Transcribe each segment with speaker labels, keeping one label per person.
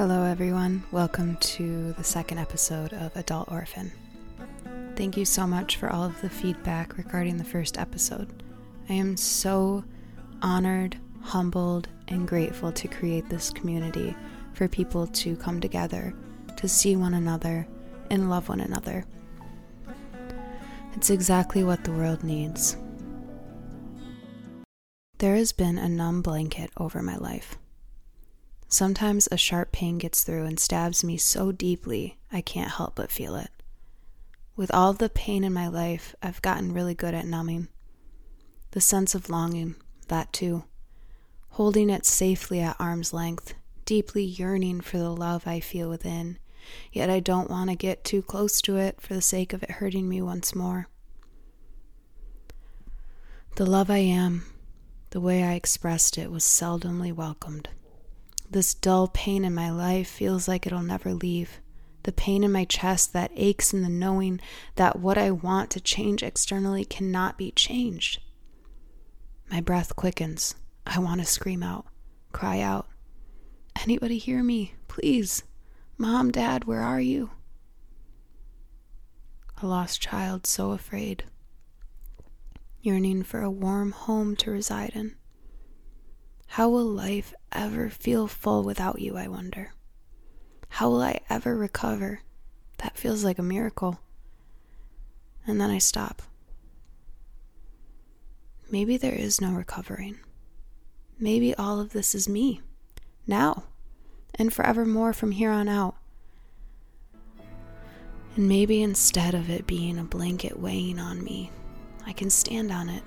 Speaker 1: Hello, everyone. Welcome to the second episode of Adult Orphan. Thank you so much for all of the feedback regarding the first episode. I am so honored, humbled, and grateful to create this community for people to come together, to see one another, and love one another. It's exactly what the world needs. There has been a numb blanket over my life. Sometimes a sharp pain gets through and stabs me so deeply I can't help but feel it. With all the pain in my life, I've gotten really good at numbing. The sense of longing, that too. Holding it safely at arm's length, deeply yearning for the love I feel within, yet I don't want to get too close to it for the sake of it hurting me once more. The love I am, the way I expressed it, was seldomly welcomed. This dull pain in my life feels like it'll never leave. The pain in my chest that aches in the knowing that what I want to change externally cannot be changed. My breath quickens. I want to scream out, cry out. Anybody hear me? Please. Mom, Dad, where are you? A lost child so afraid, yearning for a warm home to reside in. How will life ever feel full without you, I wonder? How will I ever recover? That feels like a miracle. And then I stop. Maybe there is no recovering. Maybe all of this is me, now, and forevermore from here on out. And maybe instead of it being a blanket weighing on me, I can stand on it,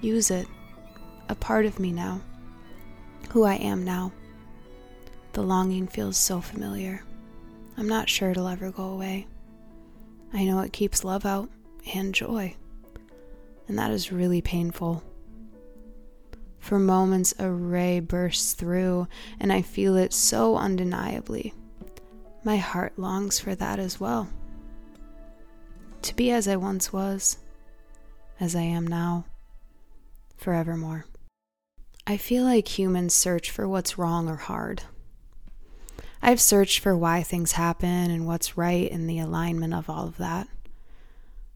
Speaker 1: use it a part of me now, who I am now. The longing feels so familiar. I'm not sure it'll ever go away. I know it keeps love out and joy, and that is really painful. For moments, a ray bursts through, and I feel it so undeniably. My heart longs for that as well. To be as I once was, as I am now, forevermore. I feel like humans search for what's wrong or hard. I've searched for why things happen and what's right in the alignment of all of that.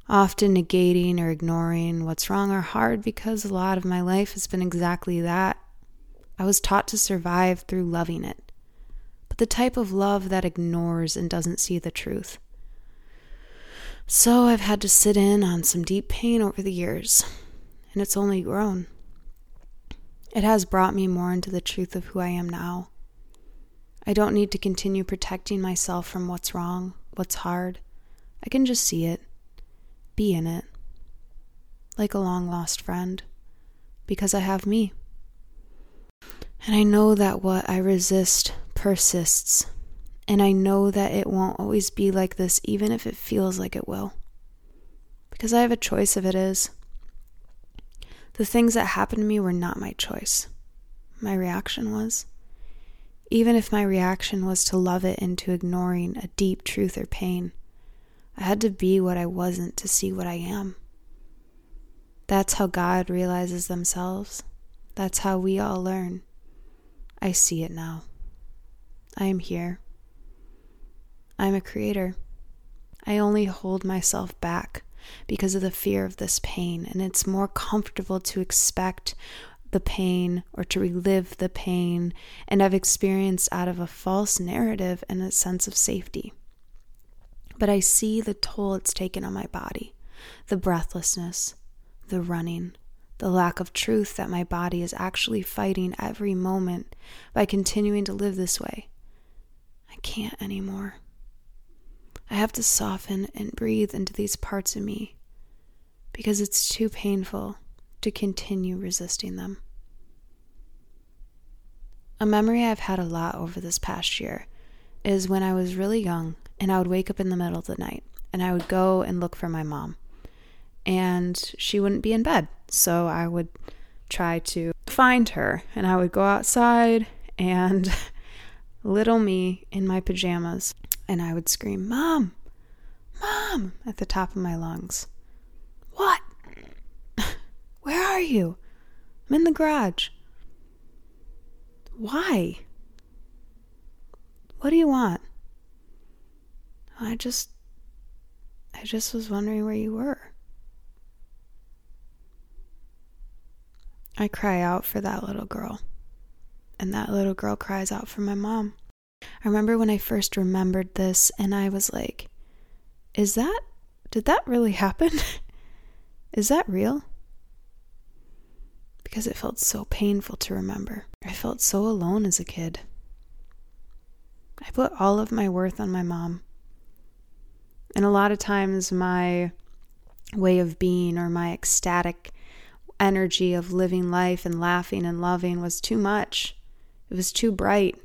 Speaker 1: Often negating or ignoring what's wrong or hard because a lot of my life has been exactly that. I was taught to survive through loving it, but the type of love that ignores and doesn't see the truth. So I've had to sit in on some deep pain over the years, and it's only grown. It has brought me more into the truth of who I am now. I don't need to continue protecting myself from what's wrong, what's hard. I can just see it, be in it, like a long lost friend, because I have me. And I know that what I resist persists, and I know that it won't always be like this, even if it feels like it will. Because I have a choice if it is. The things that happened to me were not my choice. My reaction was. Even if my reaction was to love it into ignoring a deep truth or pain, I had to be what I wasn't to see what I am. That's how God realizes themselves. That's how we all learn. I see it now. I am here. I'm a creator. I only hold myself back because of the fear of this pain. And it's more comfortable to expect the pain or to relive the pain and I've experienced out of a false narrative and a sense of safety. But I see the toll it's taken on my body the breathlessness, the running, the lack of truth that my body is actually fighting every moment by continuing to live this way. I can't anymore. I have to soften and breathe into these parts of me because it's too painful to continue resisting them. A memory I've had a lot over this past year is when I was really young and I would wake up in the middle of the night and I would go and look for my mom. And she wouldn't be in bed. So I would try to find her and I would go outside and little me in my pajamas and I would scream, Mom, Mom, at the top of my lungs. What? Where are you? I'm in the garage. Why? What do you want? I just. I just was wondering where you were. I cry out for that little girl, and that little girl cries out for my mom. I remember when I first remembered this, and I was like, Is that. Did that really happen? Is that real? Because it felt so painful to remember. I felt so alone as a kid. I put all of my worth on my mom. And a lot of times, my way of being or my ecstatic energy of living life and laughing and loving was too much. It was too bright.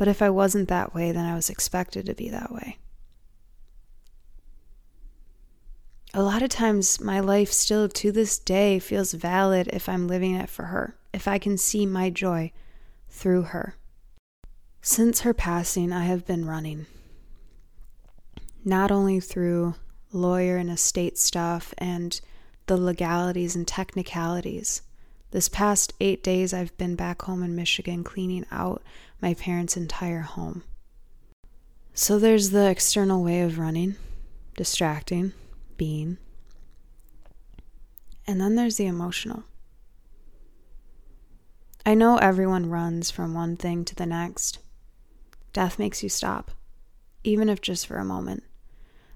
Speaker 1: But if I wasn't that way, then I was expected to be that way. A lot of times, my life still to this day feels valid if I'm living it for her, if I can see my joy through her. Since her passing, I have been running not only through lawyer and estate stuff and the legalities and technicalities. This past eight days, I've been back home in Michigan cleaning out my parents' entire home. So there's the external way of running, distracting, being. And then there's the emotional. I know everyone runs from one thing to the next. Death makes you stop, even if just for a moment.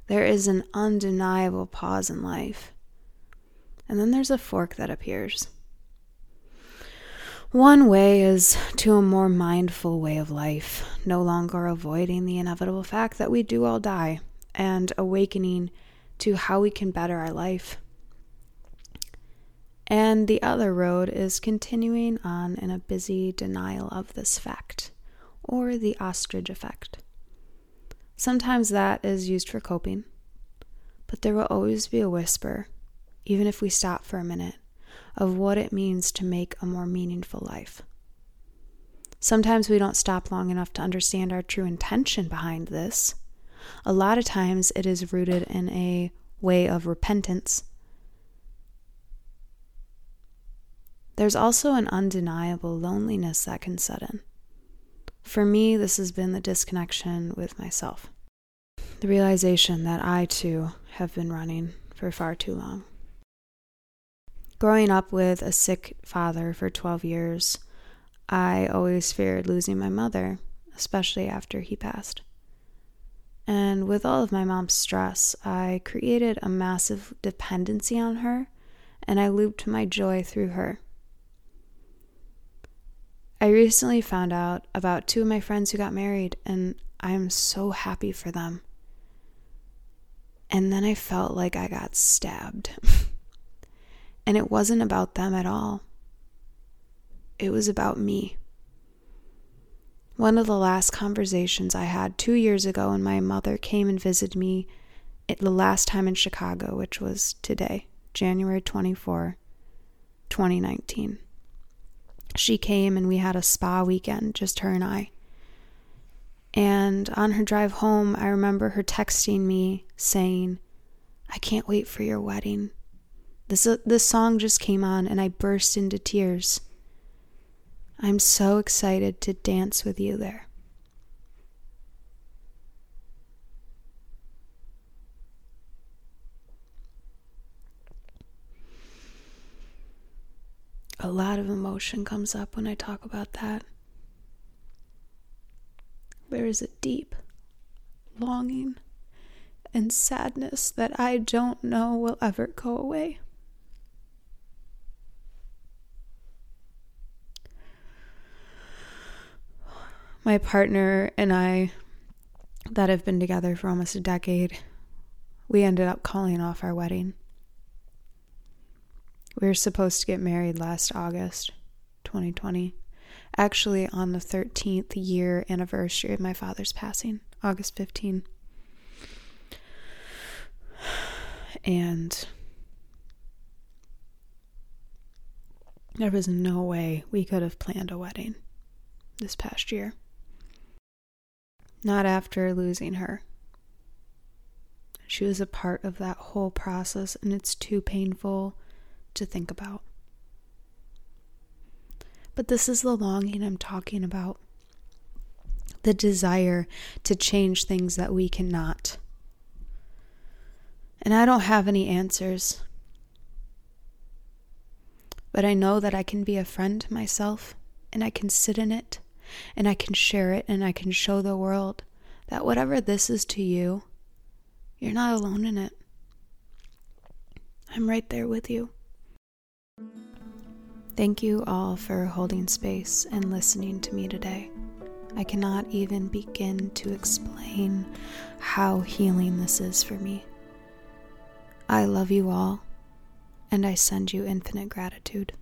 Speaker 1: There is an undeniable pause in life. And then there's a fork that appears. One way is to a more mindful way of life, no longer avoiding the inevitable fact that we do all die, and awakening to how we can better our life. And the other road is continuing on in a busy denial of this fact, or the ostrich effect. Sometimes that is used for coping, but there will always be a whisper, even if we stop for a minute, of what it means to make a more meaningful life. Sometimes we don't stop long enough to understand our true intention behind this. A lot of times it is rooted in a way of repentance. There's also an undeniable loneliness that can set in. For me, this has been the disconnection with myself. The realization that I too have been running for far too long. Growing up with a sick father for 12 years, I always feared losing my mother, especially after he passed. And with all of my mom's stress, I created a massive dependency on her, and I looped my joy through her. I recently found out about two of my friends who got married, and I am so happy for them. And then I felt like I got stabbed. and it wasn't about them at all, it was about me. One of the last conversations I had two years ago when my mother came and visited me the last time in Chicago, which was today, January 24, 2019 she came and we had a spa weekend, just her and I. And on her drive home, I remember her texting me saying, I can't wait for your wedding. This, uh, this song just came on and I burst into tears. I'm so excited to dance with you there. a lot of emotion comes up when I talk about that. There is a deep longing and sadness that I don't know will ever go away. My partner and I, that have been together for almost a decade, we ended up calling off our wedding. We were supposed to get married last August 2020. Actually, on the 13th year anniversary of my father's passing, August 15. And there was no way we could have planned a wedding this past year. Not after losing her. She was a part of that whole process, and it's too painful to think about. But this is the longing I'm talking about. the desire to change things that we cannot. And I don't have any answers. But I know that I can be a friend to myself and I can sit in it and I can share it and I can show the world that whatever this is to you, you're not alone in it. I'm right there with you. Thank you all for holding space and listening to me today. I cannot even begin to explain how healing this is for me. I love you all, and I send you infinite gratitude.